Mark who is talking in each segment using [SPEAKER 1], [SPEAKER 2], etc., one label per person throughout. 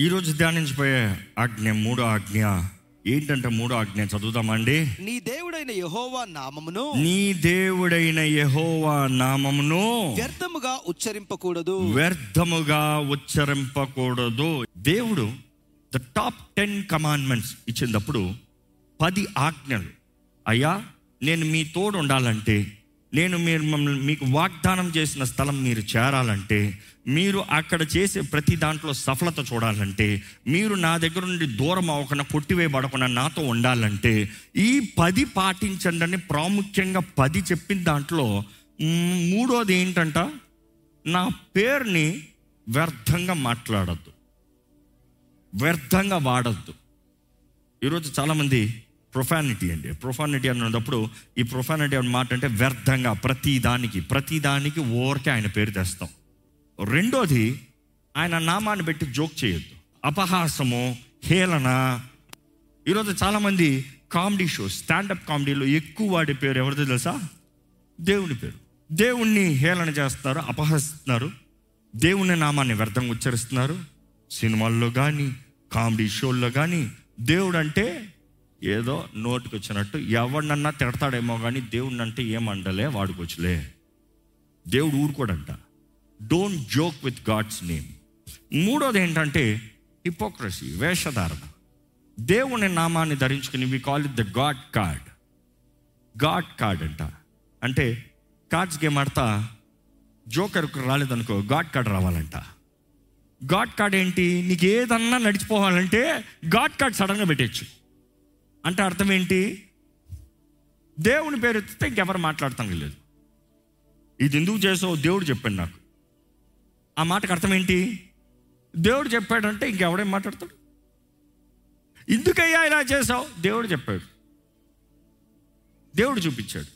[SPEAKER 1] ఈరోజు ధ్యానించిపోయే ఆజ్ఞ మూడో ఆజ్ఞ. ఏంటంటే మూడో ఆజ్ఞ? చదువుదామండి
[SPEAKER 2] నీ దేవుడైన యెహోవా నామమును.
[SPEAKER 1] నీ దేవుడైన యెహోవా నామమును
[SPEAKER 2] వ్యర్థముగా ఉచ్చరింపకూడదు.
[SPEAKER 1] వ్యర్థముగా ఉచ్చరింపకూడదు. దేవుడు ద టాప్ టెన్ కమాండ్మెంట్స్ ఇచ్చినప్పుడు పది ఆజ్ఞలు. అయ్యా నేను మీ తోడు ఉండాలంటే నేను మీరు మమ్మల్ని మీకు వాగ్దానం చేసిన స్థలం మీరు చేరాలంటే మీరు అక్కడ చేసే ప్రతి దాంట్లో సఫలత చూడాలంటే మీరు నా దగ్గర నుండి దూరం అవ్వకుండా కొట్టివేయబడకుండా నాతో ఉండాలంటే ఈ పది పాటించండి అని ప్రాముఖ్యంగా పది చెప్పిన దాంట్లో మూడోది ఏంటంట? నా పేరుని వ్యర్థంగా మాట్లాడద్దు. వ్యర్థంగా వాడద్దు. ఈరోజు చాలామంది ప్రొఫానిటీ అండి. ప్రొఫానిటీ అన్నప్పుడు ఈ ప్రొఫానిటీ అన్న మాట అంటే వ్యర్థంగా ప్రతి దానికి ప్రతి దానికి ఓరికే ఆయన పేరు తెస్తాం. రెండోది ఆయన నామాన్ని పెట్టి జోక్ చేయొద్దు. అపహాసము హేళన. ఈరోజు చాలామంది కామెడీ షోస్ స్టాండప్ కామెడీలో ఎక్కువ వాడి పేరు ఎవరిదో తెలుసా? దేవుని పేరు. దేవుణ్ణి హేళన చేస్తారు అపహరిస్తున్నారు. దేవుని నామాన్ని వ్యర్థంగా ఉచ్చరిస్తున్నారు. సినిమాల్లో కానీ కామెడీ షోల్లో కానీ దేవుడు అంటే ఏదో నోటికి వచ్చినట్టు ఎవరినన్నా తిడతాడేమో కానీ దేవుడిని అంటే ఏమండలే వాడుకోవచ్చులే దేవుడు ఊరుకోడంట. Don't joke with God's name మూడోది ఏంటంటే హిపోక్రసీ వేషధారణ. దేవుని నామాన్ని ధరించుకుని we call it the God card God card అంట. అంటే కార్డ్స్ గేమ్ ఆడతా జోకర్కు రాలేదనుకో గాడ్ కార్డ్ రావాలంట. గాడ్ కార్డ్ ఏంటి? నీకు ఏదన్నా నడిచిపోవాలంటే గాడ్ కార్డ్ సడన్గా పెట్టచ్చు అంటే అర్థం ఏంటి? దేవుని పేరు ఎత్తితే ఇంకెవరు మాట్లాడతాం లేదు. ఇది ఎందుకు చేసావు దేవుడు చెప్పాడు నాకు. ఆ మాటకు అర్థం ఏంటి? దేవుడు చెప్పాడంటే ఇంకెవడేం మాట్లాడతాడు? ఎందుకయ్యా ఇలా చేసావు దేవుడు చెప్పాడు. దేవుడు చూపించాడు.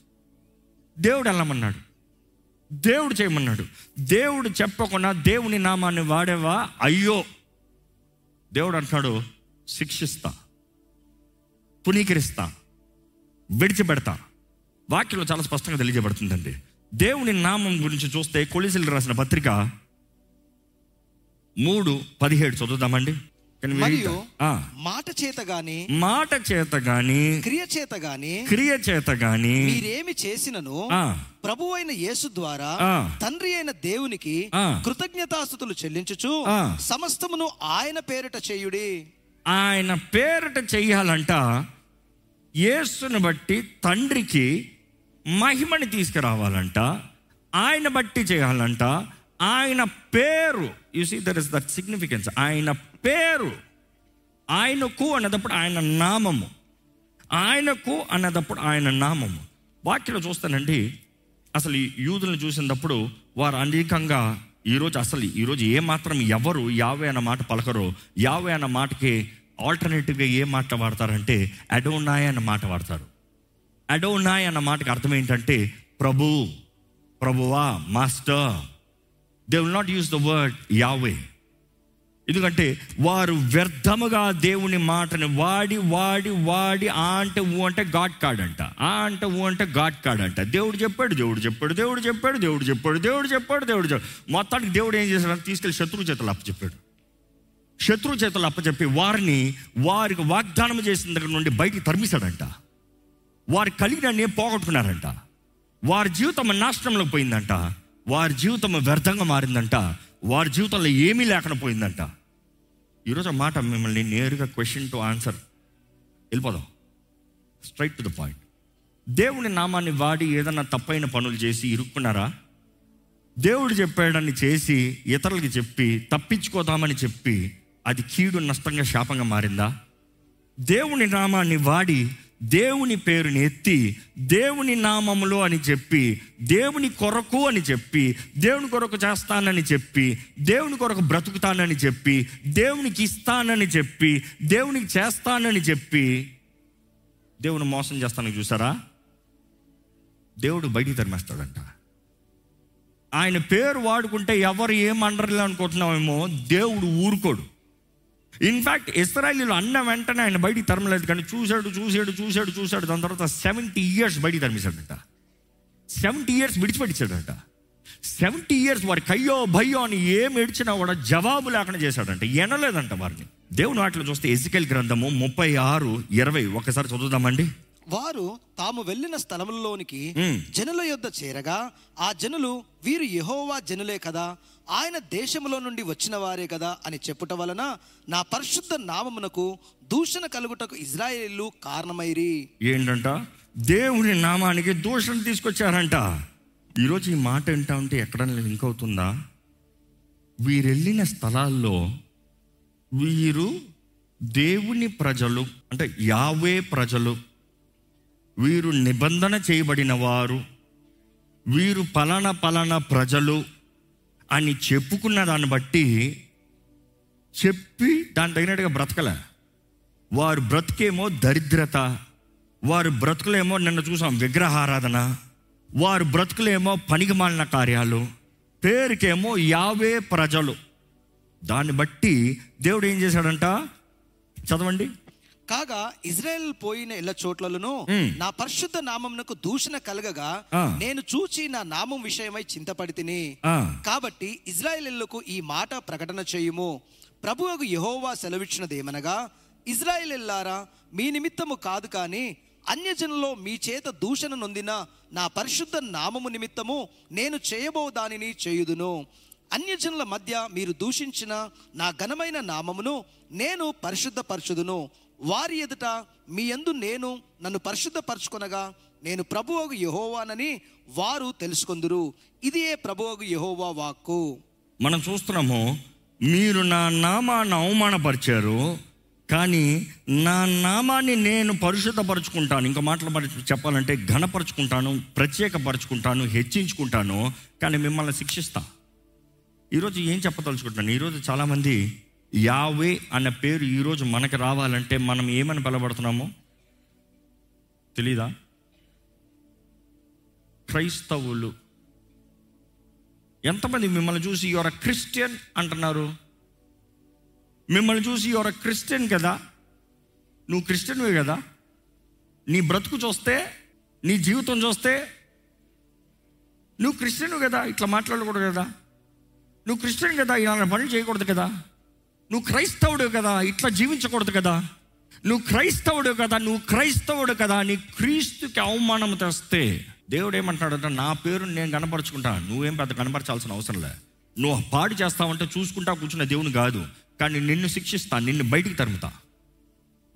[SPEAKER 1] దేవుడు వెళ్ళమన్నాడు. దేవుడు చేయమన్నాడు. దేవుడు చెప్పకుండా దేవుని నామాన్ని వాడేవా? అయ్యో! దేవుడు అంటున్నాడు శిక్షిస్తా. పునీకరిస్తా. విడిచిపెడతా. వాక్యంలో చాలా స్పష్టంగా తెలియజేయబడుతుందండి. దేవుని నామం గురించి చూస్తే కొలిసిలు రాసిన పత్రిక మూడు పదిహేడు చదువుదామండి.
[SPEAKER 2] మరియు మాట చేత గాని
[SPEAKER 1] మాట చేత గాని
[SPEAKER 2] క్రియ చేత గాని
[SPEAKER 1] క్రియ చేత గాని
[SPEAKER 2] మీరేమి చేసినను ప్రభు అయిన యేసు ద్వారా. తండ్రి అయిన దేవునికి. కృతజ్ఞతాస్థుతులు చెల్లించుచు. సమస్తమును ఆయన పేరిట చేయుడి.
[SPEAKER 1] ఆయన పేరట చెయ్యాలంట యేసుని బట్టి తండ్రికి మహిమని తీసుకురావాలంట. ఆయన బట్టి చేయాలంట. ఆయన పేరు you see there is that significance ఆయన పేరు ఆయనకు అన్నదప్పుడు ఆయన నామము. ఆయనకు అన్నదప్పుడు ఆయన నామము. వాక్యలో చూస్తానండి అసలు ఈ యూదులను చూసినప్పుడు వారు అనేకంగా ఈరోజు అసలు ఈరోజు ఏ మాత్రం ఎవరు యావే అన్న మాట పలకరు. యావే అన్న మాటకి ఆల్టర్నేటివ్గా ఏ మాట వాడతారంటే అడోనాయ్ అన్న మాట వాడతారు. అడోనాయ్ అన్న మాటకి అర్థం ఏంటంటే ప్రభు ప్రభువా master. They will not use the word Yahweh ఎందుకంటే వారు వ్యర్థముగా దేవుని మాటని వాడి వాడి వాడి ఆ అంటే ఊ అంటే గాడ్ కార్డ్ అంట ఆ అంటే ఊ అంటే గాడ్ కార్డ్ అంట దేవుడు చెప్పాడు దేవుడు చెప్పాడు దేవుడు చెప్పాడు దేవుడు చెప్పాడు దేవుడు చెప్పాడు దేవుడు చెప్పాడు. మొత్తానికి దేవుడు ఏం చేశాడు? తీసుకెళ్ళి శత్రువు చేతులు అప్పచెప్పాడు. శత్రువు చేతులు అప్పచెప్పి వారిని వారికి వాగ్దానం చేసిన దగ్గర నుండి బయటికి తరిమిశాడంట. వారు కలిగిన పోగొట్టుకున్నారంట. వారి జీవితం నాశనంలోకి పోయిందంట. వారి జీవితం వ్యర్థంగా మారిందంట. వారి జీవితంలో ఏమీ లేకుండా పోయిందంట. ఈరోజు ఆ మాట మిమ్మల్ని నేరుగా క్వశ్చన్ టు ఆన్సర్ వెళ్ళిపోదాం. స్ట్రైట్ టు ద పాయింట్ దేవుని నామాన్ని వాడి ఏదన్నా తప్పైన పనులు చేసి ఇరుక్కున్నారా? దేవుడు చెప్పాడని చేసి ఇతరులకి చెప్పి తప్పించుకోదామని చెప్పి అది కీడు నష్టంగా శాపంగా మారిందా? దేవుని నామాన్ని వాడి దేవుని పేరుని ఎత్తి దేవుని నామములు అని చెప్పి దేవుని కొరకు అని చెప్పి దేవుని కొరకు చేస్తానని చెప్పి దేవుని కొరకు బ్రతుకుతానని చెప్పి దేవునికి ఇస్తానని చెప్పి దేవునికి చేస్తానని చెప్పి దేవుని మోసం చేస్తానని చూసారా దేవుడు బయటికి తరిమేస్తాడంట. ఆయన పేరు వాడుకుంటే ఎవరు ఏమనరలే అనుకుంటున్నామేమో దేవుడు ఊరుకోడు. ఇన్ఫ్యాక్ట్ ఇస్రాయలీలు అన్న వెంటనే ఆయన బయటికి తరమలేదు కానీ చూశాడు చూశాడు చూశాడు చూశాడు. దాని తర్వాత సెవెంటీ ఇయర్స్ బయటికి తరిమేశాడంట. సెవెంటీ ఇయర్స్ విడిచిపెట్టించాడంట. సెవెంటీ ఇయర్స్ వారికి అయ్యో భయ్యో అని ఏం ఏడ్చినా కూడా జవాబు లేకుండా చేశాడంట. ఎనలేదంట వారిని. దేవుని వాటిలో చూస్తే ఎజికల్ గ్రంథము ముప్పై ఆరు ఇరవై. ఒకసారి చదువుదామండి.
[SPEAKER 2] వారు తాము వెళ్ళిన స్థలములలోనికి
[SPEAKER 1] మ్మ్.
[SPEAKER 2] జనుల యొద్ద చేరగా ఆ జనులు వీరు యెహోవా జనులే కదా ఆయన దేశములో నుండి వచ్చిన వారే కదా అని చెప్పుట వలన నా పరిశుద్ధ నామమునకు దూషణ కలుగుటకు ఇజ్రాయేలు కారణమైరి.
[SPEAKER 1] ఏంటంట? దేవుని నామానికి దూషణ తీసుకొచ్చారంట. ఈరోజు ఈ మాట వింటా ఉంటే ఎక్కడన్నా లింక్ అవుతుందా వీరు వెళ్ళిన స్థలాల్లో వీరు దేవుని ప్రజలు అంటే యావే ప్రజలు వీరు నిబంధన చేయబడిన వారు వీరు పలానా పలానా ప్రజలు అని చెప్పుకున్న దాన్ని బట్టి చెప్పి దాని తగినట్టుగా బ్రతకలే. వారు బ్రతికేమో దరిద్రత వారు బ్రతుకులేమో నిన్న చూసాం విగ్రహారాధన వారు బ్రతుకులేమో పనికిమాలిన కార్యాలు పేరుకేమో యావే ప్రజలు. దాన్ని బట్టి దేవుడు ఏం చేశాడంట? చదవండి.
[SPEAKER 2] కాగా ఇజ్రాయెల్ పోయిన ఇళ్ళ చోట్లను. నా పరిశుద్ధ నామమునకు దూషణ కలగగా. నేను చూచి నా నామం విషయమై చింతపడి తిని కాబట్టి ఇజ్రాయేలీలకు ఈ మాట ప్రకటన చేయుము ప్రభువుకు యెహోవా సెలవిచ్చినదేమనగా ఇజ్రాయేలీల్లారా మీ నిమిత్తము కాదు కానీ అన్యజనులో మీ చేత దూషణ నొందిన నా పరిశుద్ధ నామము నిమిత్తము నేను చేయబో దానిని చేయుదును అన్యజనుల మధ్య మీరు దూషించిన నా ఘనమైన నామమును నేను పరిశుద్ధపరచుదును వారి ఎదుట మీ యందు నేను నన్ను పరిశుద్ధపరచుకొనగా నేను ప్రభువుకు యహోవానని వారు తెలుసుకుందురు. ఇదియే ప్రభువుకు యహోవా వాక్కు.
[SPEAKER 1] మనం చూస్తున్నాము మీరు నా నామాన్ని అవమానపరిచారు కానీ నా నామాన్ని నేను పరిశుద్ధపరుచుకుంటాను. ఇంకా మాటలు చెప్పాలంటే ఘనపరుచుకుంటాను ప్రత్యేకపరుచుకుంటాను హెచ్చించుకుంటాను కానీ మిమ్మల్ని శిక్షిస్తా. ఈరోజు ఏం చెప్పదలుచుకుంటున్నాను? ఈరోజు చాలామంది యావే అన్న పేరు ఈరోజు మనకు రావాలంటే మనం ఏమని బలపడుతున్నామో తెలీదా? క్రైస్తవులు. ఎంతమంది మిమ్మల్ని చూసి యువర్ క్రిస్టియన్ అంటున్నారు? మిమ్మల్ని చూసి యువర్ క్రిస్టియన్ కదా? నువ్వు క్రిస్టియన్వే కదా? నీ బ్రతుకు చూస్తే నీ జీవితం చూస్తే నువ్వు క్రిస్టియన్ కదా? ఇట్లా మాట్లాడకూడదు కదా? నువ్వు క్రిస్టియన్ కదా? ఇలాంటి పనులు చేయకూడదు కదా? నువ్వు క్రైస్తవుడు కదా ఇట్లా జీవించకూడదు కదా. నువ్వు క్రైస్తవుడు కదా నువ్వు క్రైస్తవుడు కదా నీ క్రీస్తుకి అవమానం తెస్తే దేవుడు ఏమంటాడంటే నా పేరు నేను కనపరుచుకుంటా నువ్వేం పెద్ద కనపరచాల్సిన అవసరం లే. నువ్వు పాడు చేస్తావంటే చూసుకుంటా కూర్చున్న దేవుని కాదు కానీ నిన్ను శిక్షిస్తా నిన్ను బయటికి తరుముతా.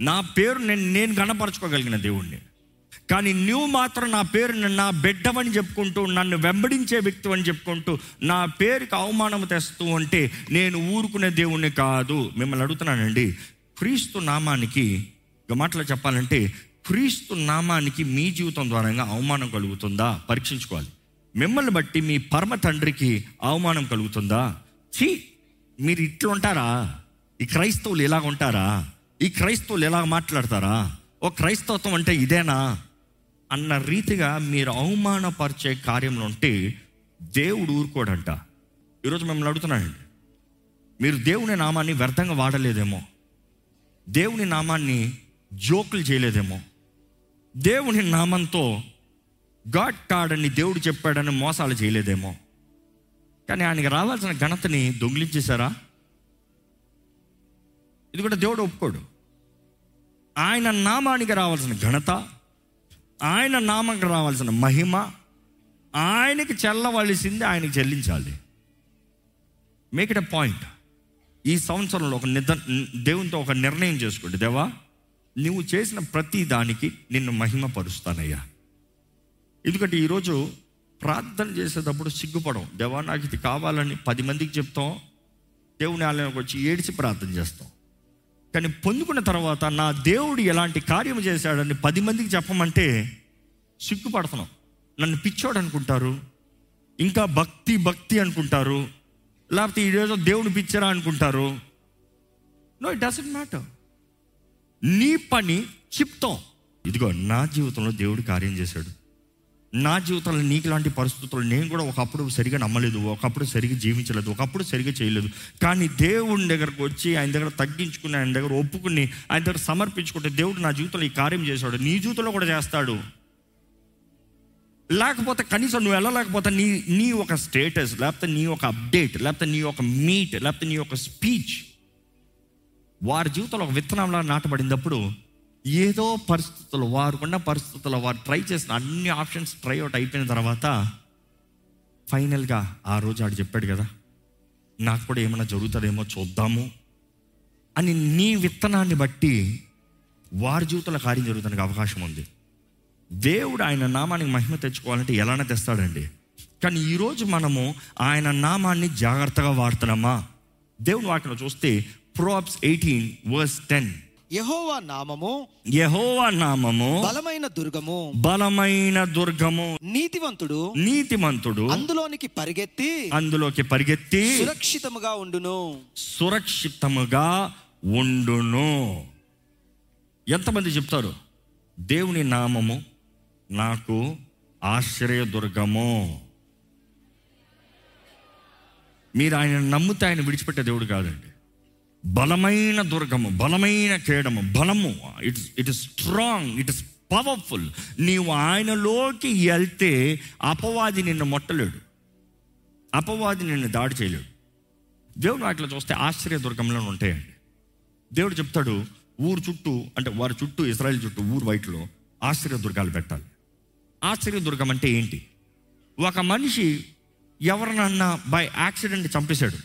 [SPEAKER 1] నా పేరు నేను నేను కనపరచుకోగలిగిన దేవుణ్ణి. కానీ నువ్వు మాత్రం నా పేరు నా బిడ్డవని చెప్పుకుంటూ నన్ను వెంబడించే వ్యక్తి అని చెప్పుకుంటూ నా పేరుకి అవమానం తెస్తూ ఉంటే నేను ఊరుకునే దేవుణ్ణి కాదు. మిమ్మల్ని అడుగుతున్నానండి. క్రీస్తు నామానికి ఒక మాటలో చెప్పాలంటే క్రీస్తు నామానికి మీ జీవితం ద్వారా అవమానం కలుగుతుందా? పరీక్షించుకోవాలి. మిమ్మల్ని బట్టి మీ పరమ తండ్రికి అవమానం కలుగుతుందా? ఛీ! మీరు ఇట్లా ఉంటారా? ఈ క్రైస్తవులు ఇలాగ ఉంటారా? ఈ క్రైస్తవులు ఎలా మాట్లాడతారా? ఓ క్రైస్తవత్వం అంటే ఇదేనా? అన్న రీతిగా మీరు అవమానపరిచే కార్యంలో ఉంటే దేవుడు ఊరుకోడంట. ఈరోజు మిమ్మల్ని అడుగుతున్నానండి. మీరు దేవుని నామాన్ని వ్యర్థంగా వాడలేదేమో. దేవుని నామాన్ని జోకులు చేయలేదేమో. దేవుని నామంతో గాడ్ కాడని దేవుడు చెప్పాడని మోసాలు చేయలేదేమో. కానీ ఆయనకి రావాల్సిన ఘనతని దొంగిలించేశారా? ఇది కూడా దేవుడు ఒప్పుకోడు. ఆయన నామానికి రావాల్సిన ఘనత ఆయన నామకు రావాల్సిన మహిమ ఆయనకి చెల్లవలసింది ఆయనకి చెల్లించాలి. మేక్ ఇట్ అ పాయింట్ ఈ సంవత్సరంలో ఒక నిద్ర దేవునితో ఒక నిర్ణయం చేసుకోండి. దేవా నువ్వు చేసిన ప్రతి దానికి నిన్ను మహిమపరుస్తానయ్యా. ఎందుకంటే ఈరోజు ప్రార్థన చేసేటప్పుడు సిగ్గుపడం దేవా నాకు ఇది కావాలని పది మందికి చెప్తాం. దేవుని ఆలయంలోకి వచ్చి ఏడిచి ప్రార్థన చేస్తాం. కానీ పొందుకున్న తర్వాత నా దేవుడు ఎలాంటి కార్యం చేశాడని పది మందికి చెప్పమంటే సిగ్గుపడుతున్నాం. నన్ను పిచ్చోడు అనుకుంటారు ఇంకా భక్తి భక్తి అనుకుంటారు లేకపోతే ఈరోజు దేవుని పిచ్చరా అనుకుంటారు. నో ఇట్ డజంట్ మ్యాటర్ నీ పని చిప్తాం. ఇదిగో నా జీవితంలో దేవుడు కార్యం చేశాడు. నా జీవితంలో నీకు లాంటి పరిస్థితులు నేను కూడా ఒకప్పుడు సరిగా నమ్మలేదు ఒకప్పుడు సరిగా జీవించలేదు ఒకప్పుడు సరిగా చేయలేదు. కానీ దేవుని దగ్గరకు వచ్చి ఆయన దగ్గర తగ్గించుకుని ఆయన దగ్గర ఒప్పుకుని ఆయన దగ్గర సమర్పించుకుంటే దేవుడు నా జీవితంలో ఈ కార్యం చేశాడు. నీ జీవితంలో కూడా చేస్తాడు. లేకపోతే కనీసం నువ్వు వెళ్ళలేకపోతే నీ నీ ఒక స్టేటస్ లేకపోతే నీ ఒక అప్డేట్ లేకపోతే నీ ఒక మీట్ లేకపోతే నీ ఒక స్పీచ్ వారి జీవితంలో ఒక విత్తనంలా నాటబడినప్పుడు ఏదో పరిస్థితులు వారుకున్న పరిస్థితుల్లో వారు ట్రై చేసిన అన్ని ఆప్షన్స్ ట్రై అవుట్ అయిపోయిన తర్వాత ఫైనల్గా ఆ రోజు ఆడు చెప్పాడు కదా నాకు కూడా ఏమైనా జరుగుతుందేమో చూద్దాము అని నీ విత్తనాన్ని బట్టి వారి జీవితంలో కార్యం జరుగుతానికి అవకాశం ఉంది. దేవుడు ఆయన నామానికి మహిమ తెచ్చుకోవాలంటే ఎలానే తెస్తాడండి. కానీ ఈరోజు మనము ఆయన నామాన్ని జాగ్రత్తగా వాడుతున్నామా? దేవుని వాటిలో చూస్తే ప్రోబ్స్ ఎయిటీన్ వర్స్ టెన్.
[SPEAKER 2] యెహోవా నామము
[SPEAKER 1] యహోవా నామము
[SPEAKER 2] బలమైన దుర్గము
[SPEAKER 1] బలమైన దుర్గము
[SPEAKER 2] నీతివంతుడు
[SPEAKER 1] నీతిమంతుడు
[SPEAKER 2] అందులోనికి పరిగెత్తి
[SPEAKER 1] అందులోకి పరిగెత్తి
[SPEAKER 2] సురక్షితముగా ఉండును.
[SPEAKER 1] సురక్షితముగా ఉండును. ఎంతమంది చెప్తారు? దేవుని నామము నాకు ఆశ్రయదుర్గము. మీరు ఆయన నమ్మితే ఆయన విడిచిపెట్టే దేవుడు కాదండి. బలమైన దుర్గము బలమైన కేడము బలము. It it is strong it is powerful నీవు ఆయనలోకి వెళ్తే అపవాది నిన్ను మొట్టలేడు. అపవాది నిన్ను దాడి చేయలేడు. దేవుడు వాటిలో చూస్తే ఆశ్చర్య దుర్గంలో ఉంటాయండి దేవుడు చెప్తాడు ఊరు చుట్టూ అంటే వారి చుట్టూ ఇజ్రాయెల్ చుట్టూ ఊరు బయటలో ఆశ్చర్య దుర్గాలు పెట్టాలి. ఆశ్చర్య దుర్గం అంటే ఏంటి? ఒక మనిషి ఎవరినన్నా బై యాక్సిడెంట్ చంపేశాడు.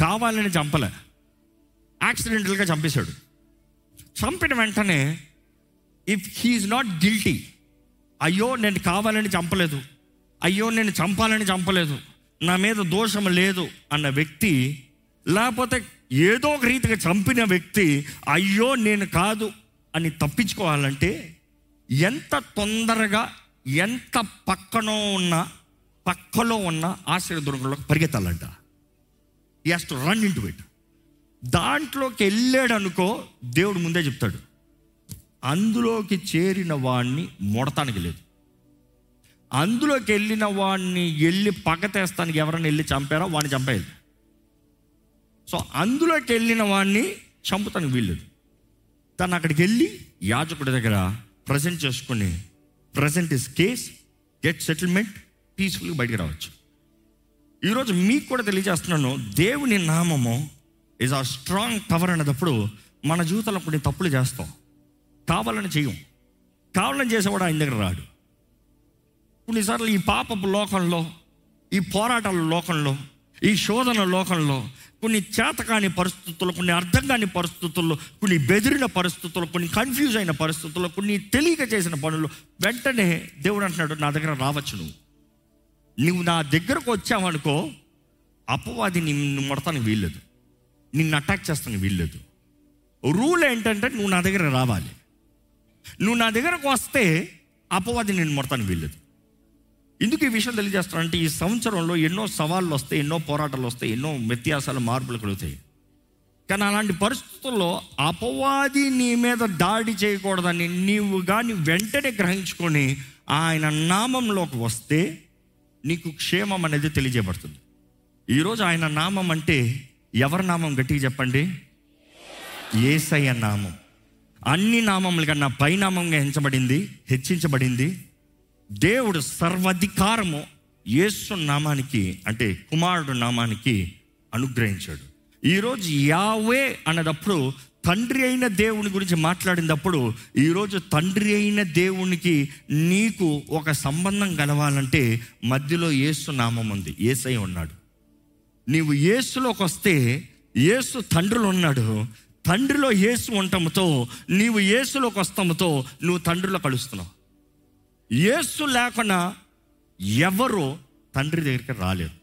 [SPEAKER 1] కావాలని చంపలే. యాక్సిడెంటల్గా చంపేశాడు. చంపిన వెంటనే ఇఫ్ హీఈస్ నాట్ గిల్టీ అయ్యో నేను కావాలని చంపలేదు. అయ్యో నేను చంపాలని చంపలేదు. నా మీద దోషం లేదు అన్న వ్యక్తి లేకపోతే ఏదో ఒక రీతిగా చంపిన వ్యక్తి అయ్యో నేను కాదు అని తప్పించుకోవాలంటే ఎంత తొందరగా ఎంత పక్కనో ఉన్న పక్కలో ఉన్న ఆశ్రయదుర్గంలోకి పరిగెత్తాలంట. ఈ has to run into it దాంట్లోకి వెళ్ళాడు అనుకో దేవుడు ముందే చెప్తాడు. అందులోకి చేరిన వాడిని మొడతానికి లేదు అందులోకి వెళ్ళిన వాడిని వెళ్ళి పగతేస్తానికి ఎవరైనా వెళ్ళి చంపారో? వాడిని చంపేయాలి సో అందులోకి వెళ్ళిన వాడిని చంపుతానికి వీల్లేదు. తను అక్కడికి వెళ్ళి యాజకుడి దగ్గర ప్రజెంట్ చేసుకుని present is case get settlement పీస్ఫుల్గా బయటికి రావచ్చు. ఈరోజు మీకు కూడా తెలియజేస్తున్నాను దేవుని నామము ఇస్ ఆ స్ట్రాంగ్ టవర్ అనేటప్పుడు మన జీవితంలో కొన్ని తప్పులు చేస్తాం. కావాలని చెయ్యం కావాలని చేసేవాడు ఆయన దగ్గర రాడు. కొన్నిసార్లు ఈ పాపపు లోకంలో ఈ పోరాటాల లోకంలో ఈ శోధన లోకంలో కొన్ని చేతకాని పరిస్థితుల్లో కొన్ని అర్థం కాని పరిస్థితుల్లో కొన్ని బెదిరిన పరిస్థితుల్లో కొన్ని కన్ఫ్యూజ్ అయిన పరిస్థితుల్లో కొన్ని తెలియక చేసిన పనులు వెంటనే దేవుడు అంటున్నాడు నా దగ్గర రావచ్చు నువ్వు. నువ్వు నా దగ్గరకు వచ్చావనుకో అపవాది నిన్ను మొడతానికి వీల్లేదు. నిన్ను అటాక్ చేస్తాను వీల్లేదు. రూల్ ఏంటంటే నువ్వు నా దగ్గర రావాలి. నువ్వు నా దగ్గరకు వస్తే అపవాది నేను మొడతానికి వీల్లేదు. ఎందుకు ఈ విషయం తెలియజేస్తానంటే ఈ సంవత్సరంలో ఎన్నో సవాళ్ళు వస్తాయి ఎన్నో పోరాటాలు వస్తాయి ఎన్నో వ్యత్యాసాలు మార్పులు కలుగుతాయి. కానీ అలాంటి పరిస్థితుల్లో అపవాది నీ మీద దాడి చేయకూడదని నీవు కానీ వెంటనే గ్రహించుకొని ఆయన నామంలోకి వస్తే నీకు క్షేమం అనేది తెలియజేయబడుతుంది. ఈరోజు ఆయన నామం అంటే ఎవరి నామం గట్టిగా చెప్పండి? ఏసయ్య నామం. అన్ని నామముల కన్నా పైనామంగా హెంచబడింది హెచ్చించబడింది. దేవుడు సర్వాధికారము యేసు నామానికి అంటే కుమారుడు నామానికి అనుగ్రహించాడు. ఈరోజు యావే అన్నదప్పుడు తండ్రి అయిన దేవుని గురించి మాట్లాడినప్పుడు ఈరోజు తండ్రి అయిన దేవునికి నీకు ఒక సంబంధం కలవాలంటే మధ్యలో యేసు నామం ఉంది. ఏసై ఉన్నాడు. నీవు యేసులోకి వస్తే యేసు తండ్రులు ఉన్నాడు తండ్రిలో యేసు ఉండటంతో నీవు యేసులోకి వస్తాముతో నువ్వు తండ్రిలో కలుస్తున్నావు. యేసు లేకుండా ఎవరు తండ్రి దగ్గరికి రాలేరు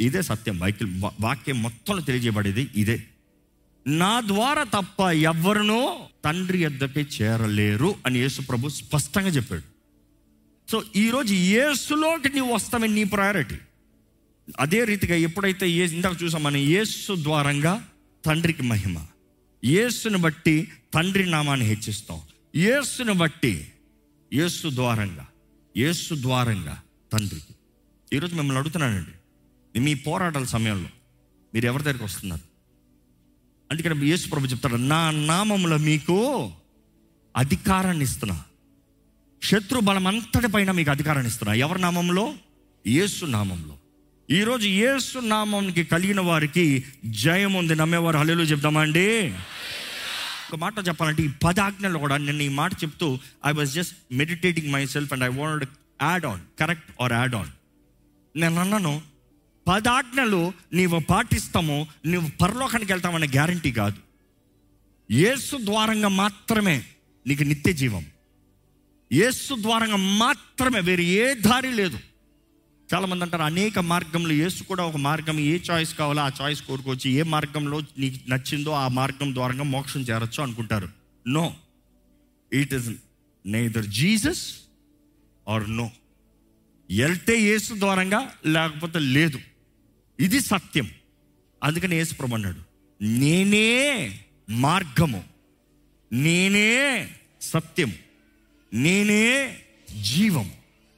[SPEAKER 1] ఇదే సత్యం. బైకిల్ వాక్యం మొత్తం తెలియజేయబడేది ఇదే. నా ద్వారా తప్ప ఎవరినో తండ్రి ఎద్దకి చేరలేరు అని యేసు ప్రభు స్పష్టంగా చెప్పాడు. సో ఈరోజు యేసులోకి నీవు వస్తామని నీ ప్రయారిటీ అదే రీతిగా ఎప్పుడైతే ఏ ఇందాక చూసాం మనం యేసు ద్వారంగా తండ్రికి మహిమ. యేసుని బట్టి తండ్రి నామాన్ని హెచ్చిస్తాం. యేసును బట్టి యేసు ద్వారంగా యేసు ద్వారంగా తండ్రికి. ఈరోజు మిమ్మల్ని అడుగుతున్నానండి. మీ పోరాటాల సమయంలో మీరు ఎవరి దగ్గరికి వస్తున్నారు? అందుకని యేసు ప్రభు చెప్తాడు నా నామంలో మీకు అధికారాన్ని ఇస్తున్నా. శత్రు బలం అంతటి పైన మీకు అధికారాన్ని ఇస్తున్నా. ఎవరి నామంలో యేసు నామంలో ఈరోజు యేసు నామంకి కలిగిన వారికి జయం ఉంది. నమ్మేవారు హల్లెలూయా చెప్తామా అండి ఒక మాట చెప్పాలంటే ఈ పదాజ్ఞలు ఆజ్ఞలు కూడా నేను ఈ మాట చెప్తూ I was just meditating myself and I want add on correct or add on నేను అన్నాను పదాజ్ఞలు నీవు పాటిస్తాము నువ్వు పరలోకానికి వెళ్తామనే గ్యారంటీ కాదు. యేసు ద్వారంగా మాత్రమే నీకు నిత్య జీవం యేసు ద్వారంగా మాత్రమే వేరే ఏ దారి లేదు. చాలామంది అంటారు అనేక మార్గంలో యేసు కూడా ఒక మార్గం. ఏ చాయిస్ కావాలో ఆ చాయిస్ కోరుకోవచ్చు ఏ మార్గంలో నీకు నచ్చిందో ఆ మార్గం ద్వారంగా మోక్షం చేరొచ్చు అనుకుంటారు no. It is neither Jesus or no. వెళ్తే యేసు ద్వారంగా లేకపోతే లేదు. ఇది సత్యం. అందుకని యేసు అన్నాడు నేనే మార్గము. నేనే సత్యం నేనే జీవం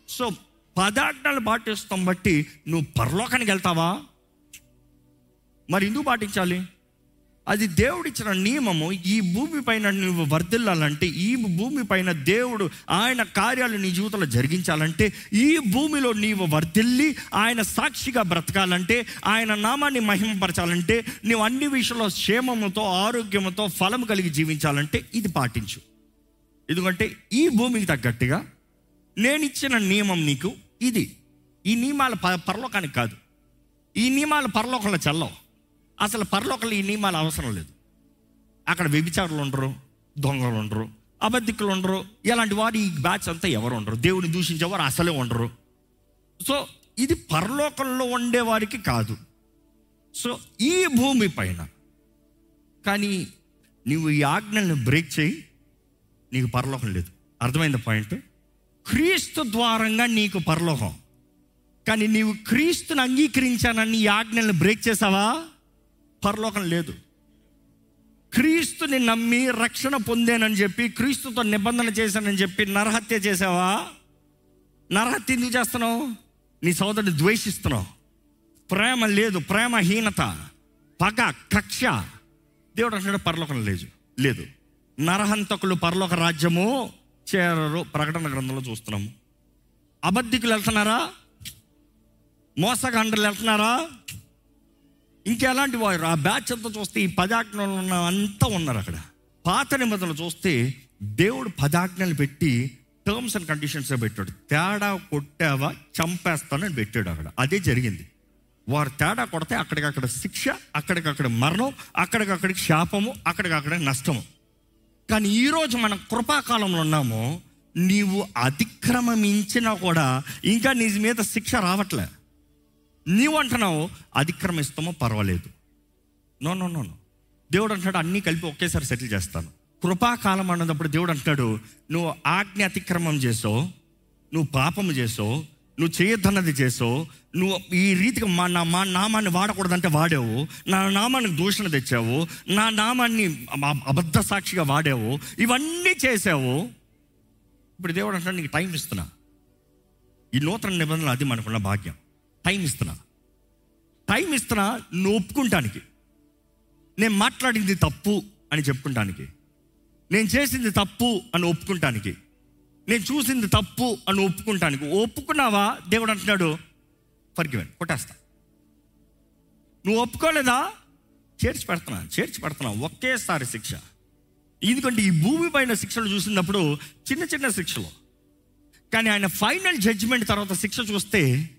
[SPEAKER 1] సో పదార్థాలు పాటిస్తాం బట్టి నువ్వు పరలోకానికి వెళ్తావా? మరి ఎందుకు పాటించాలి? అది దేవుడిచ్చిన నియమము. ఈ భూమి పైన నువ్వు వర్ధిల్లాలంటే ఈ భూమి పైన దేవుడు ఆయన కార్యాలు నీ జీవితంలో జరిగించాలంటే ఈ భూమిలో నీవు వర్ధిల్లి ఆయన సాక్షిగా బ్రతకాలంటే ఆయన నామాన్ని మహిమపరచాలంటే నువ్వు అన్ని విషయంలో క్షేమముతో ఆరోగ్యముతో ఫలం కలిగి జీవించాలంటే ఇది పాటించు. ఎందుకంటే ఈ భూమికి తగ్గట్టుగా నేను ఇచ్చిన నియమం నీకు ఇది. ఈ నియమాలు ప పరలోకానికి కాదు. ఈ నియమాలు పరలోకంలో చల్లవు. అసలు పరలోకంలో ఈ నియమాలు అవసరం లేదు. అక్కడ వ్యభిచారులు ఉండరు దొంగలు ఉండరు అబద్ధికులు ఉండరు. ఇలాంటి వారు ఈ బ్యాచ్ అంతా ఎవరు ఉండరు. దేవుని దూషించేవారు అసలే ఉండరు. సో ఇది పరలోకంలో ఉండేవారికి కాదు. సో ఈ భూమి పైన కానీ నువ్వు ఈ ఆజ్ఞల్ని బ్రేక్ చేయి నీకు పరలోకం లేదు. అర్థమైంది పాయింట్? క్రీస్తు ద్వారంగా నీకు పరలోకం. కానీ నీవు క్రీస్తుని అంగీకరించానని ఈ ఆజ్ఞల్ని బ్రేక్ చేసావా? పరలోకం లేదు. క్రీస్తుని నమ్మి రక్షణ పొందానని చెప్పి క్రీస్తుతో నిబంధన చేశానని చెప్పి నరహత్య చేసావా? నరహత్య ఎందుకు చేస్తున్నావు? నీ సోదరుని ద్వేషిస్తున్నావు. ప్రేమ లేదు ప్రేమహీనత పగ కక్ష. దేవుడు అంటున్నాడు పరలోకం లేదు. లేదు. నరహంతకులు పరలోక రాజ్యము చేరరు ప్రకటన గ్రంథంలో చూస్తున్నాము అబద్ధికులు వెళ్తున్నారా? మోసగాండ్రులు వెళ్తున్నారా? ఇంకెలాంటి వారు? ఆ బ్యాచ్ అంతా చూస్తే ఈ పదాజ్ఞలు ఉన్న అంతా ఉన్నారు అక్కడ. పాత నిబంధనలు చూస్తే దేవుడు పదాజ్ఞలు పెట్టి టర్మ్స్ అండ్ కండిషన్స్ పెట్టాడు. తేడా కొట్టావా చంపేస్తానని పెట్టాడు అక్కడ. అదే జరిగింది. వారు తేడా కొడితే అక్కడికక్కడ శిక్ష అక్కడికక్కడ మరణం అక్కడికక్కడికి శాపము అక్కడికక్కడ నష్టము. కానీ ఈరోజు మనం కృపాకాలంలో ఉన్నాము నీవు అతిక్రమించినా కూడా ఇంకా నీ మీద శిక్ష రావట్లే. నీవు అంటున్నావు అతిక్రమిస్తామో పర్వాలేదు. No no no no. దేవుడు అంటాడు అన్నీ కలిపి ఒకేసారి సెటిల్ చేస్తాను. కృపాకాలం అన్నప్పుడు దేవుడు అంటాడు నువ్వు ఆజ్ఞ అతిక్రమం చేసావు నువ్వు పాపం చేసావు నువ్వు చేయొద్దన్నది చేసావు. నువ్వు ఈ రీతిగా మా నా మా నామాన్ని వాడకూడదంటే వాడావు. నా నామానికి దూషణ తెచ్చావు. నా నామాన్ని అబద్ధ సాక్షిగా వాడావు. ఇవన్నీ చేసావు. ఇప్పుడు దేవుడు అంటే నీకు టైం ఇస్తున్నా. ఈ నూతన నిబంధనలు అది మనకున్న భాగ్యం. టైం ఇస్తున్నా. టైం ఇస్తున్నా నువ్వు ఒప్పుకుంటానికి నేను మాట్లాడింది తప్పు అని చెప్పుకుంటానికి. నేను చేసింది తప్పు అని ఒప్పుకుంటానికి. నేను చూసింది తప్పు అని ఒప్పుకుంటానికి. ఒప్పుకున్నావా? దేవుడు అంటున్నాడు ఫర్గివెన్ కొట్టేస్తా. నువ్వు ఒప్పుకోలేదా? చేర్చి పెడుతున్నా చేర్చి పెడుతున్నా ఒకేసారి శిక్ష. ఎందుకంటే ఈ భూమి పైన శిక్షలు చూసినప్పుడు చిన్న చిన్న శిక్షలు. కానీ ఆయన ఫైనల్ జడ్జిమెంట్ తర్వాత శిక్ష చూస్తే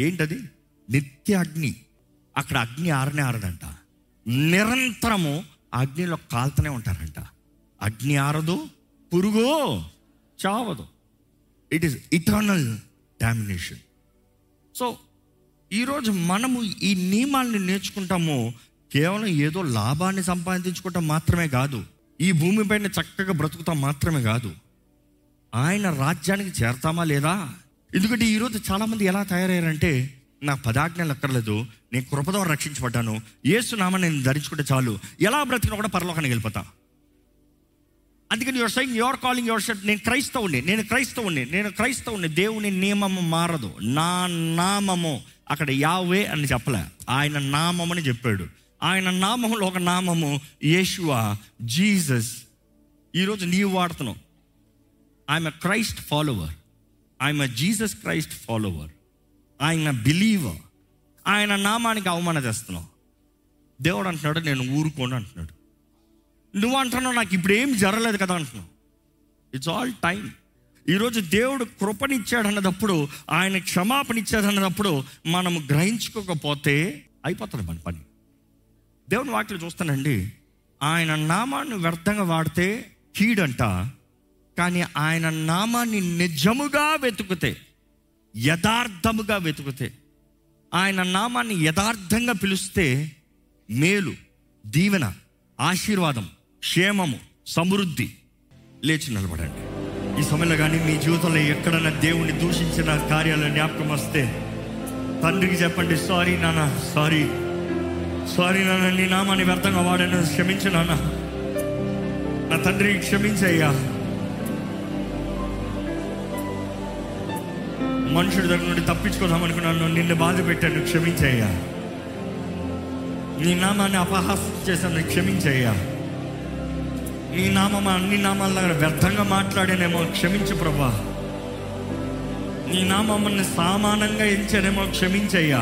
[SPEAKER 1] ఏంటది? నిత్య అగ్ని. అక్కడ అగ్ని ఆరనే ఆరదంట. నిరంతరము అగ్నిలో కాలుతూనే ఉంటారంట. అగ్ని ఆరదు పురుగు. చావదు. It is eternal domination so ఈరోజు మనము ఈ నియమాల్ని నేర్చుకుంటాము కేవలం ఏదో లాభాన్ని సంపాదించుకుంటాం మాత్రమే కాదు ఈ భూమిపైన చక్కగా బ్రతుకుతాం మాత్రమే కాదు. ఆయన రాజ్యానికి చేరతామా లేదా? ఎందుకంటే ఈరోజు చాలామంది ఎలా తయారయ్యారంటే నాకు పదాజ్ఞలు అక్కర్లేదు నేను కృపతో రక్షించబడ్డాను ఏసునామా నేను ధరించుకుంటే చాలు ఎలా బ్రతికినా కూడా పరలోకానికి వెళ్ళిపోతా. అందుకని your sign your calling your set నేను క్రైస్తవుని నేను క్రైస్తవుని నేను క్రైస్తవుని దేవుని నియమము మారదు. నా నామము అక్కడ యావే అని చెప్పలే. ఆయన నామమని చెప్పాడు. ఆయన నామములో ఒక నామము యేషువా జీసస్. ఈరోజు నీవు వాడుతున్నావు. I'm a Christ follower I'm a Jesus Christ follower ఆయన బిలీవర్ ఆయన నామానికి అవమానం చేస్తున్నావు. దేవుడు అంటున్నాడు నేను ఊరుకోను అంటున్నాడు. నువ్వు అంటున్నావు నాకు ఇప్పుడు ఏం జరగలేదు కదా అంటున్నావు. ఇట్స్ ఆల్ టైం ఈరోజు దేవుడు కృపనిచ్చాడు అన్నదప్పుడు ఆయన క్షమాపణ ఇచ్చాడు అన్నదప్పుడు మనం గ్రహించుకోకపోతే అయిపోతుంది మన పని. దేవుని వాటిలో చూస్తానండి. ఆయన నామాన్ని వ్యర్థంగా వాడితే కీడంట కానీ ఆయన నామాన్ని నిజముగా వెతుకుతే యథార్థముగా వెతుకుతే ఆయన నామాన్ని యథార్థంగా పిలిస్తే మేలు దీవెన ఆశీర్వాదం క్షేమము సమృద్ధి. లేచి నిలబడండి. ఈ సమయంలో కానీ మీ జీవితంలో ఎక్కడైనా దేవుణ్ణి దూషించిన కార్యాలు జ్ఞాపకం వస్తే తండ్రికి చెప్పండి సారీ నాన్న సారీ. సారీ నాన్న నీ నామాన్ని వ్యర్థంగా వాడాను క్షమించు నాన్న. నా తండ్రి క్షమించయ్యా. మనుషుడి దగ్గర నుండి తప్పించుకుందాం అనుకున్నాను నిన్ను బాధ పెట్టాను క్షమించయ్యా. నీ నామాన్ని అపహాసం చేశాను క్షమించయ్యా. నీ నామం అన్ని నామాల దగ్గర వ్యర్థంగా మాట్లాడానేమో క్షమించు ప్రభా. నీ నామమ్మల్ని సామానంగా ఎంచానేమో క్షమించయ్యా.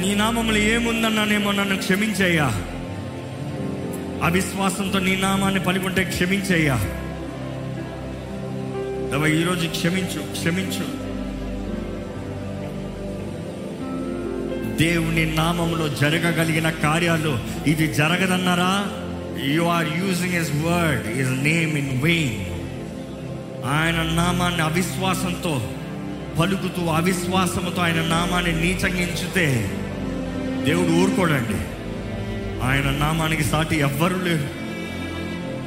[SPEAKER 1] నీ నామంలో ఏముందన్నానేమో నన్ను క్షమించయ్యా. అవిశ్వాసంతో నీ నామాన్ని పలుకుంటే క్షమించయ్యా. దవా ఈరోజు క్షమించు క్షమించు. దేవుని నామంలో జరగగలిగిన కార్యాలు ఇది జరగదన్నారా? You are using his word his name in vain ఆయన నామాన్ని అవిశ్వాసంతో పలుకుతూ అవిశ్వాసంతో ఆయన నామాన్ని నీచంగించితే దేవుడు ఊరుకోడండి. ఆయన నామానికి సాటి ఎవ్వరూ లేరు.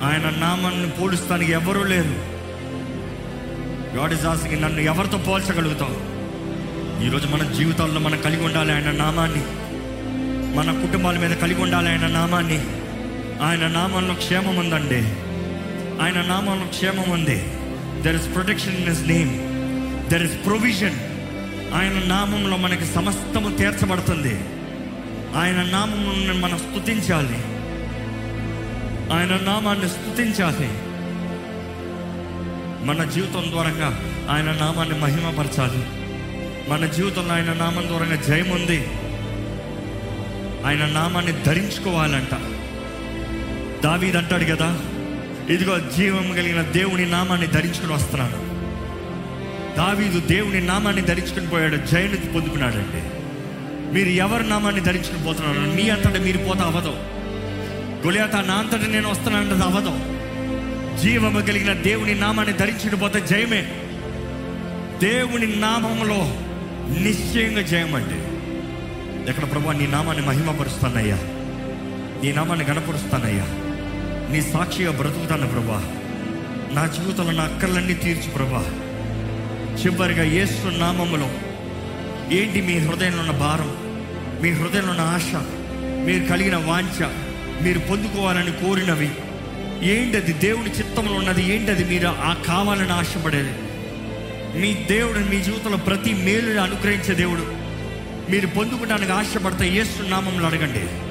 [SPEAKER 1] ఆయన నామాన్ని పోలుస్తానికి ఎవ్వరూ లేరు. గాడ్ ఇస్ ఆస్కింగ్ నన్ను ఎవరితో పోల్చగలుగుతావు? ఈరోజు మన జీవితాల్లో మనం కలిగి ఉండాలి ఆయన నామాన్ని. మన కుటుంబాల మీద కలిగి ఉండాలి ఆయన నామాన్ని. ఆయన నామంలో క్షేమం ఉందండి. ఆయన నామంలో క్షేమం ఉంది. There is protection in his name there is provision ఆయన నామంలో మనకి సమస్తము తీర్చబడుతుంది. ఆయన నామమును మనం స్థుతించాలి ఆయన నామాన్ని స్థుతించాలి మన జీవితం ద్వారంగా ఆయన నామాన్ని మహిమపరచాలి. మన జీవితంలో ఆయన నామం ద్వారంగా జయం ఉంది ఆయన నామాన్ని ధరించుకోవాలంట. దావీద్ అంటాడు కదా ఇదిగో జీవం కలిగిన దేవుని నామాన్ని ధరించుకుని వస్తున్నాను. దావీదు దేవుని నామాన్ని ధరించుకుని పోయాడు జయని పొందుకున్నాడండి. మీరు ఎవరి నామాన్ని ధరించుకుని పోతున్నారు? మీ అంతటా మీరు పోతా అవ్వదు గొలియాత నా అంతటా నేను వస్తున్నానంటే అవ్వదు జీవము కలిగిన దేవుని నామాన్ని ధరించుకుని పోతే జయమే. దేవుని నామంలో నిశ్చయంగా జయం అండి ఎక్కడ ప్రభా నీ నామాన్ని మహిమపరుస్తానయ్యా. నీ నామాన్ని గణపరుస్తానయ్యా నీ సాక్షిగా బ్రతుకుతాను ప్రభా. నా జీవితంలో నా అక్కర్లన్నీ తీర్చు ప్రభా. చివరిగా ఏసు నామములో ఏంటి మీ హృదయంలో ఉన్న భారం? మీ హృదయంలో ఉన్న ఆశ? మీరు కలిగిన వాంఛ? మీరు పొందుకోవాలని కోరినవి? ఏంటది దేవుని చిత్తంలో ఉన్నది? ఏంటది మీరు ఆ కావాలని ఆశపడేది? మీ దేవుడు మీ జీవితంలో ప్రతి మేలుని అనుగ్రహించే దేవుడు. మీరు పొందుకోవడానికి ఆశపడితే యేసు నామంలో అడగండి.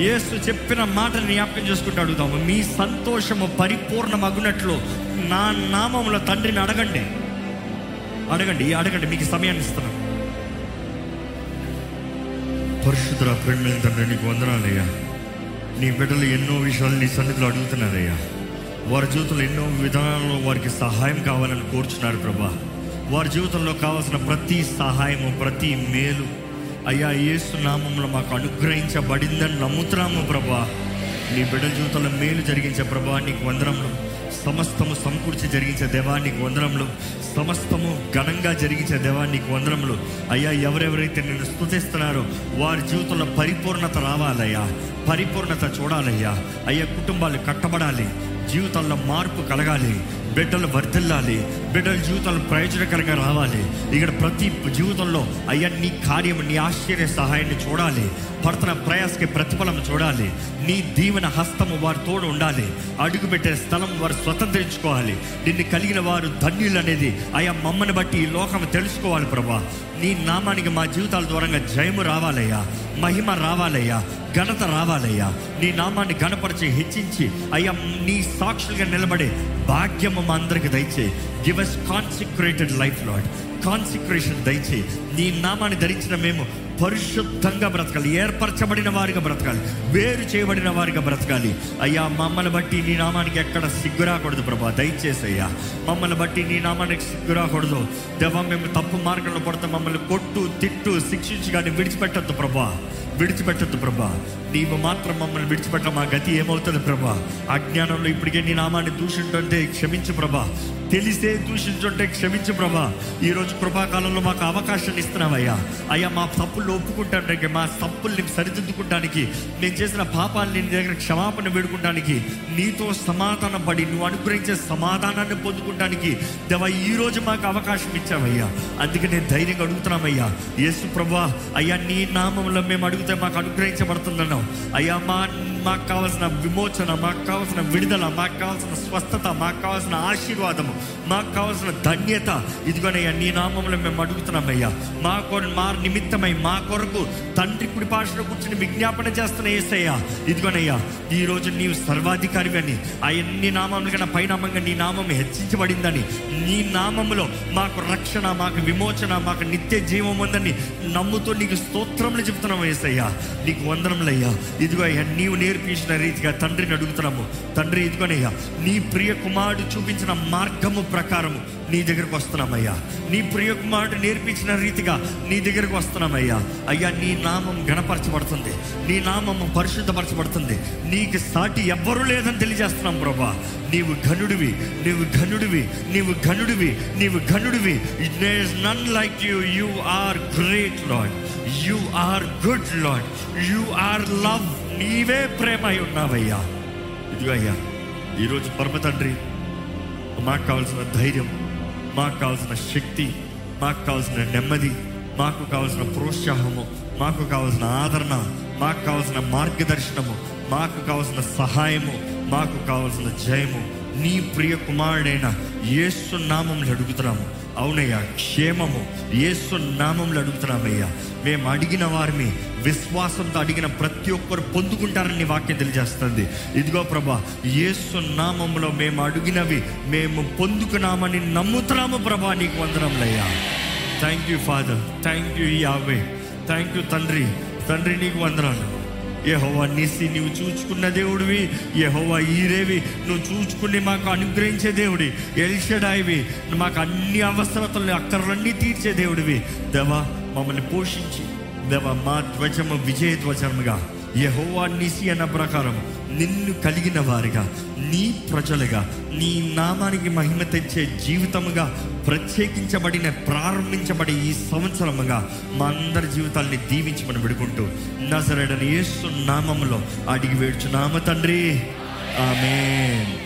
[SPEAKER 1] యేసు చెప్పిన మాటని జ్ఞాపకం చేసుకుంటూ అడుగుతాము మీ సంతోషము పరిపూర్ణమగునట్లు నా నామంలో తండ్రిని అడగండి. అడగండి అడగండి మీకు సమయాన్ని ఇస్తున్నాను. పరిశుద్ధ ప్రేమ తండ్రి నీకు వందనాలయ్యా నీ బిడ్డలు ఎన్నో విషయాలు నీ సన్నిధిలో అడుగుతున్నారయ్యా వారి జీవితంలో ఎన్నో విధానాల్లో వారికి సహాయం కావాలని కోరుచున్నారు ప్రభా. వారి జీవితంలో కావాల్సిన ప్రతి సహాయము ప్రతి మేలు అయ్యా ఏసు నామంలో మాకు అనుగ్రహించబడిందని నమ్ముతున్నాము ప్రభా. నీ బిడ్డల జీవితంలో మేలు జరిగించే ప్రభా నీకు వందనములు. సమస్తము సమకూర్చి జరిగించే దేవా నీకు వందనములు. సమస్తము ఘనంగా జరిగించే దేవా నీకు వందనములు. అయ్యా ఎవరెవరైతే నేను స్థుతిస్తున్నారో వారి జీవితంలో పరిపూర్ణత రావాలయ్యా. పరిపూర్ణత చూడాలయ్యా. అయ్యా కుటుంబాలు కట్టబడాలి. జీవితంలో మార్పు కలగాలి. బిడ్డలు వర్తిల్లాలి బిడ్డల జీవితంలో ప్రయోజనకరంగా రావాలి. ఇక్కడ ప్రతి జీవితంలో అయ్యా నీ కార్యం నీ ఆశ్చర్య సహాయాన్ని చూడాలి. పడుతున్న ప్రయాసకి ప్రతిఫలం చూడాలి. నీ దీవెన హస్తము వారి తోడు ఉండాలి. అడుగుపెట్టే స్థలం వారు స్వతంత్రించుకోవాలి. నిన్ను కలిగిన వారు ధన్యులు అనేది అయ్యా మమ్మని బట్టి ఈ లోకం తెలుసుకోవాలి ప్రభా. నీ నామానికి మా జీవితాల ద్వారంగా జయము రావాలయ్యా. మహిమ రావాలయ్యా. ఘనత రావాలయ్యా. నీ నామాన్ని ఘనపరిచి హెచ్చించి అయ్యా నీ సాక్షులుగా నిలబడే భాగ్యము మా అందరికి దయచే give us consecrated life Lord consecration దయచే నీ నామాన్ని ధరించిన మేము పరిశుద్ధంగా బ్రతకాలి ఏర్పరచబడిన వారిగా బ్రతకాలి వేరు చేయబడిన వారిగా బ్రతకాలి. అయ్యా మమ్మల్ని బట్టి నీ నామానికి ఎక్కడ సిగ్గు రాకూడదు ప్రభా దయచేసి అయ్యా మమ్మల్ని బట్టి నీ నామానికి సిగ్గు రాకూడదు. దేవా మేము తప్పు మార్గంలో పడితే మమ్మల్ని కొట్టు తిట్టు శిక్షించి కానీ విడిచిపెట్టద్దు ప్రభా. విడిచిపెట్టద్దు ప్రభా. నీవు మాత్రం మమ్మల్ని విడిచిపెట్ట మా గతి ఏమవుతుంది ప్రభా? అజ్ఞానంలో ఇప్పటికే నీ నామాన్ని దూషించుంటే క్షమించు ప్రభా. తెలిసే దూషించుంటే క్షమించు ప్రభా. ఈరోజు ప్రభాకాలంలో మాకు అవకాశాన్ని ఇస్తున్నావయ్యా. అయ్యా మా తప్పులు ఒప్పుకుంటానికి మా తప్పుల్ని సరిదిద్దుకుంటానికి మేము చేసిన పాపాలని నీ దగ్గర క్షమాపణ వేడుకుంటానికి నీతో సమాధానం పడి నువ్వు అనుగ్రహించే సమాధానాన్ని పొందుకుంటానికి దేవా ఈ రోజు మాకు అవకాశం ఇచ్చావయ్యా. అందుకే నేను ధైర్యంగా అడుగుతున్నామయ్యా యేసు ప్రభా అయ్యా నీ నామంలో మేము అడిగితే మాకు అనుగ్రహించబడుతుందన్నావు. అయ్యా మా మాకు కావాల్సిన విమోచన మాకు కావాల్సిన విడుదల మాకు కావాల్సిన స్వస్థత మాకు కావాల్సిన ఆశీర్వాదము మాకు కావాల్సిన ధన్యత. ఇదిగోనయ్యా నీ నామంలో మేము అడుగుతున్నామయ్యా మా కొర మా నిమిత్తమై మా కొరకు తండ్రి కుడి పాషలో కూర్చుని విజ్ఞాపన చేస్తున్న ఏసయ్యా. ఇదిగోనయ్యా ఈ రోజు నీవు సర్వాధికారి అని అన్ని నామముల కన్నా పైనామంగా నీ నామం హెచ్చించబడిందని నీ నామములో మాకు రక్షణ మాకు విమోచన మాకు నిత్య జీవం ఉందని నమ్ముతూ నీకు స్తోత్రములు చెప్తున్నాం ఏసయ్యా. నీకు వందనములయ్యా ఇదిగో అయ్యా నీవు నేర్పించిన రీతిగా తండ్రిని అడుగుతున్నాము. తండ్రి ఇదిగోనయ్యా నీ ప్రియ కుమారుడు చూపించిన మార్గము ప్రకారము నీ దగ్గరకు వస్తున్నామయ్యా. నీ ప్రియ కుమారుడు నేర్పించిన రీతిగా నీ దగ్గరకు వస్తున్నామయ్యా. అయ్యా నీ నామం గణపరచబడుతుంది నీ నామము పరిశుద్ధపరచబడుతుంది. నీకు సాటి ఎవ్వరూ లేదని తెలియజేస్తున్నాం ప్రభా. నీవు ఘనుడివి నీవు ఘనుడివి నీవు ఘనుడివి నీవు ఘనుడివి. None like you you are great Lord you are good Lord you are love నీవే ప్రేమ అయి ఉన్నావయ్యా. ఇదిగో అయ్యా ఈరోజు పరమ తండ్రి మాకు కావాల్సిన ధైర్యం మాకు కావాల్సిన శక్తి మాకు కావాల్సిన నెమ్మది మాకు కావాల్సిన ప్రోత్సాహము మాకు కావాల్సిన ఆదరణ మాకు కావాల్సిన మార్గదర్శనము మాకు కావాల్సిన సహాయము మాకు కావాల్సిన జయము. నీ ప్రియ కుమారుడైన యేసు నామంలో అడుగుతున్నాము. అవునయ్యా క్షేమము. ఏసు నామంలో అడుగుతున్నామయ్యా. మేము అడిగిన వారిని విశ్వాసంతో అడిగిన ప్రతి ఒక్కరు పొందుకుంటారని వాక్యం తెలియజేస్తుంది. ఇదిగో ప్రభా యేసు నామంలో మేము అడిగినవి మేము పొందుకున్నామని నమ్ముతున్నాము ప్రభా నీకు వందనంలయ్యా thank you Father thank you Yahweh thank you తండ్రి. తండ్రి నీకు వందనాలు. యహోవా నిసి నువ్వు చూచుకున్న దేవుడివి యహోవా ఈరేవి నువ్వు చూచుకుని మాకు అనుగ్రహించే దేవుడి. ఎల్షడాయివి మాకు అన్ని అవసరతలు అక్కర్లన్నీ తీర్చే దేవుడివి. దేవా మమ్మల్ని పోషించి దేవా మా ధ్వజము విజయ ధ్వజముగా యహోవా నిసి అన్న ప్రకారం నిన్ను కలిగిన వారిగా. నీ ప్రజలుగా నీ నామానికి మహిమ తెచ్చే జీవితముగా ప్రత్యేకించబడిన ప్రారంభించబడి ఈ సంవత్సరముగా మా అందరి జీవితాల్ని దీవించమని విడుకుంటూ నజరడని యేసు నామములో అడిగి వేడుచు నామ తండ్రి. ఆమెన్.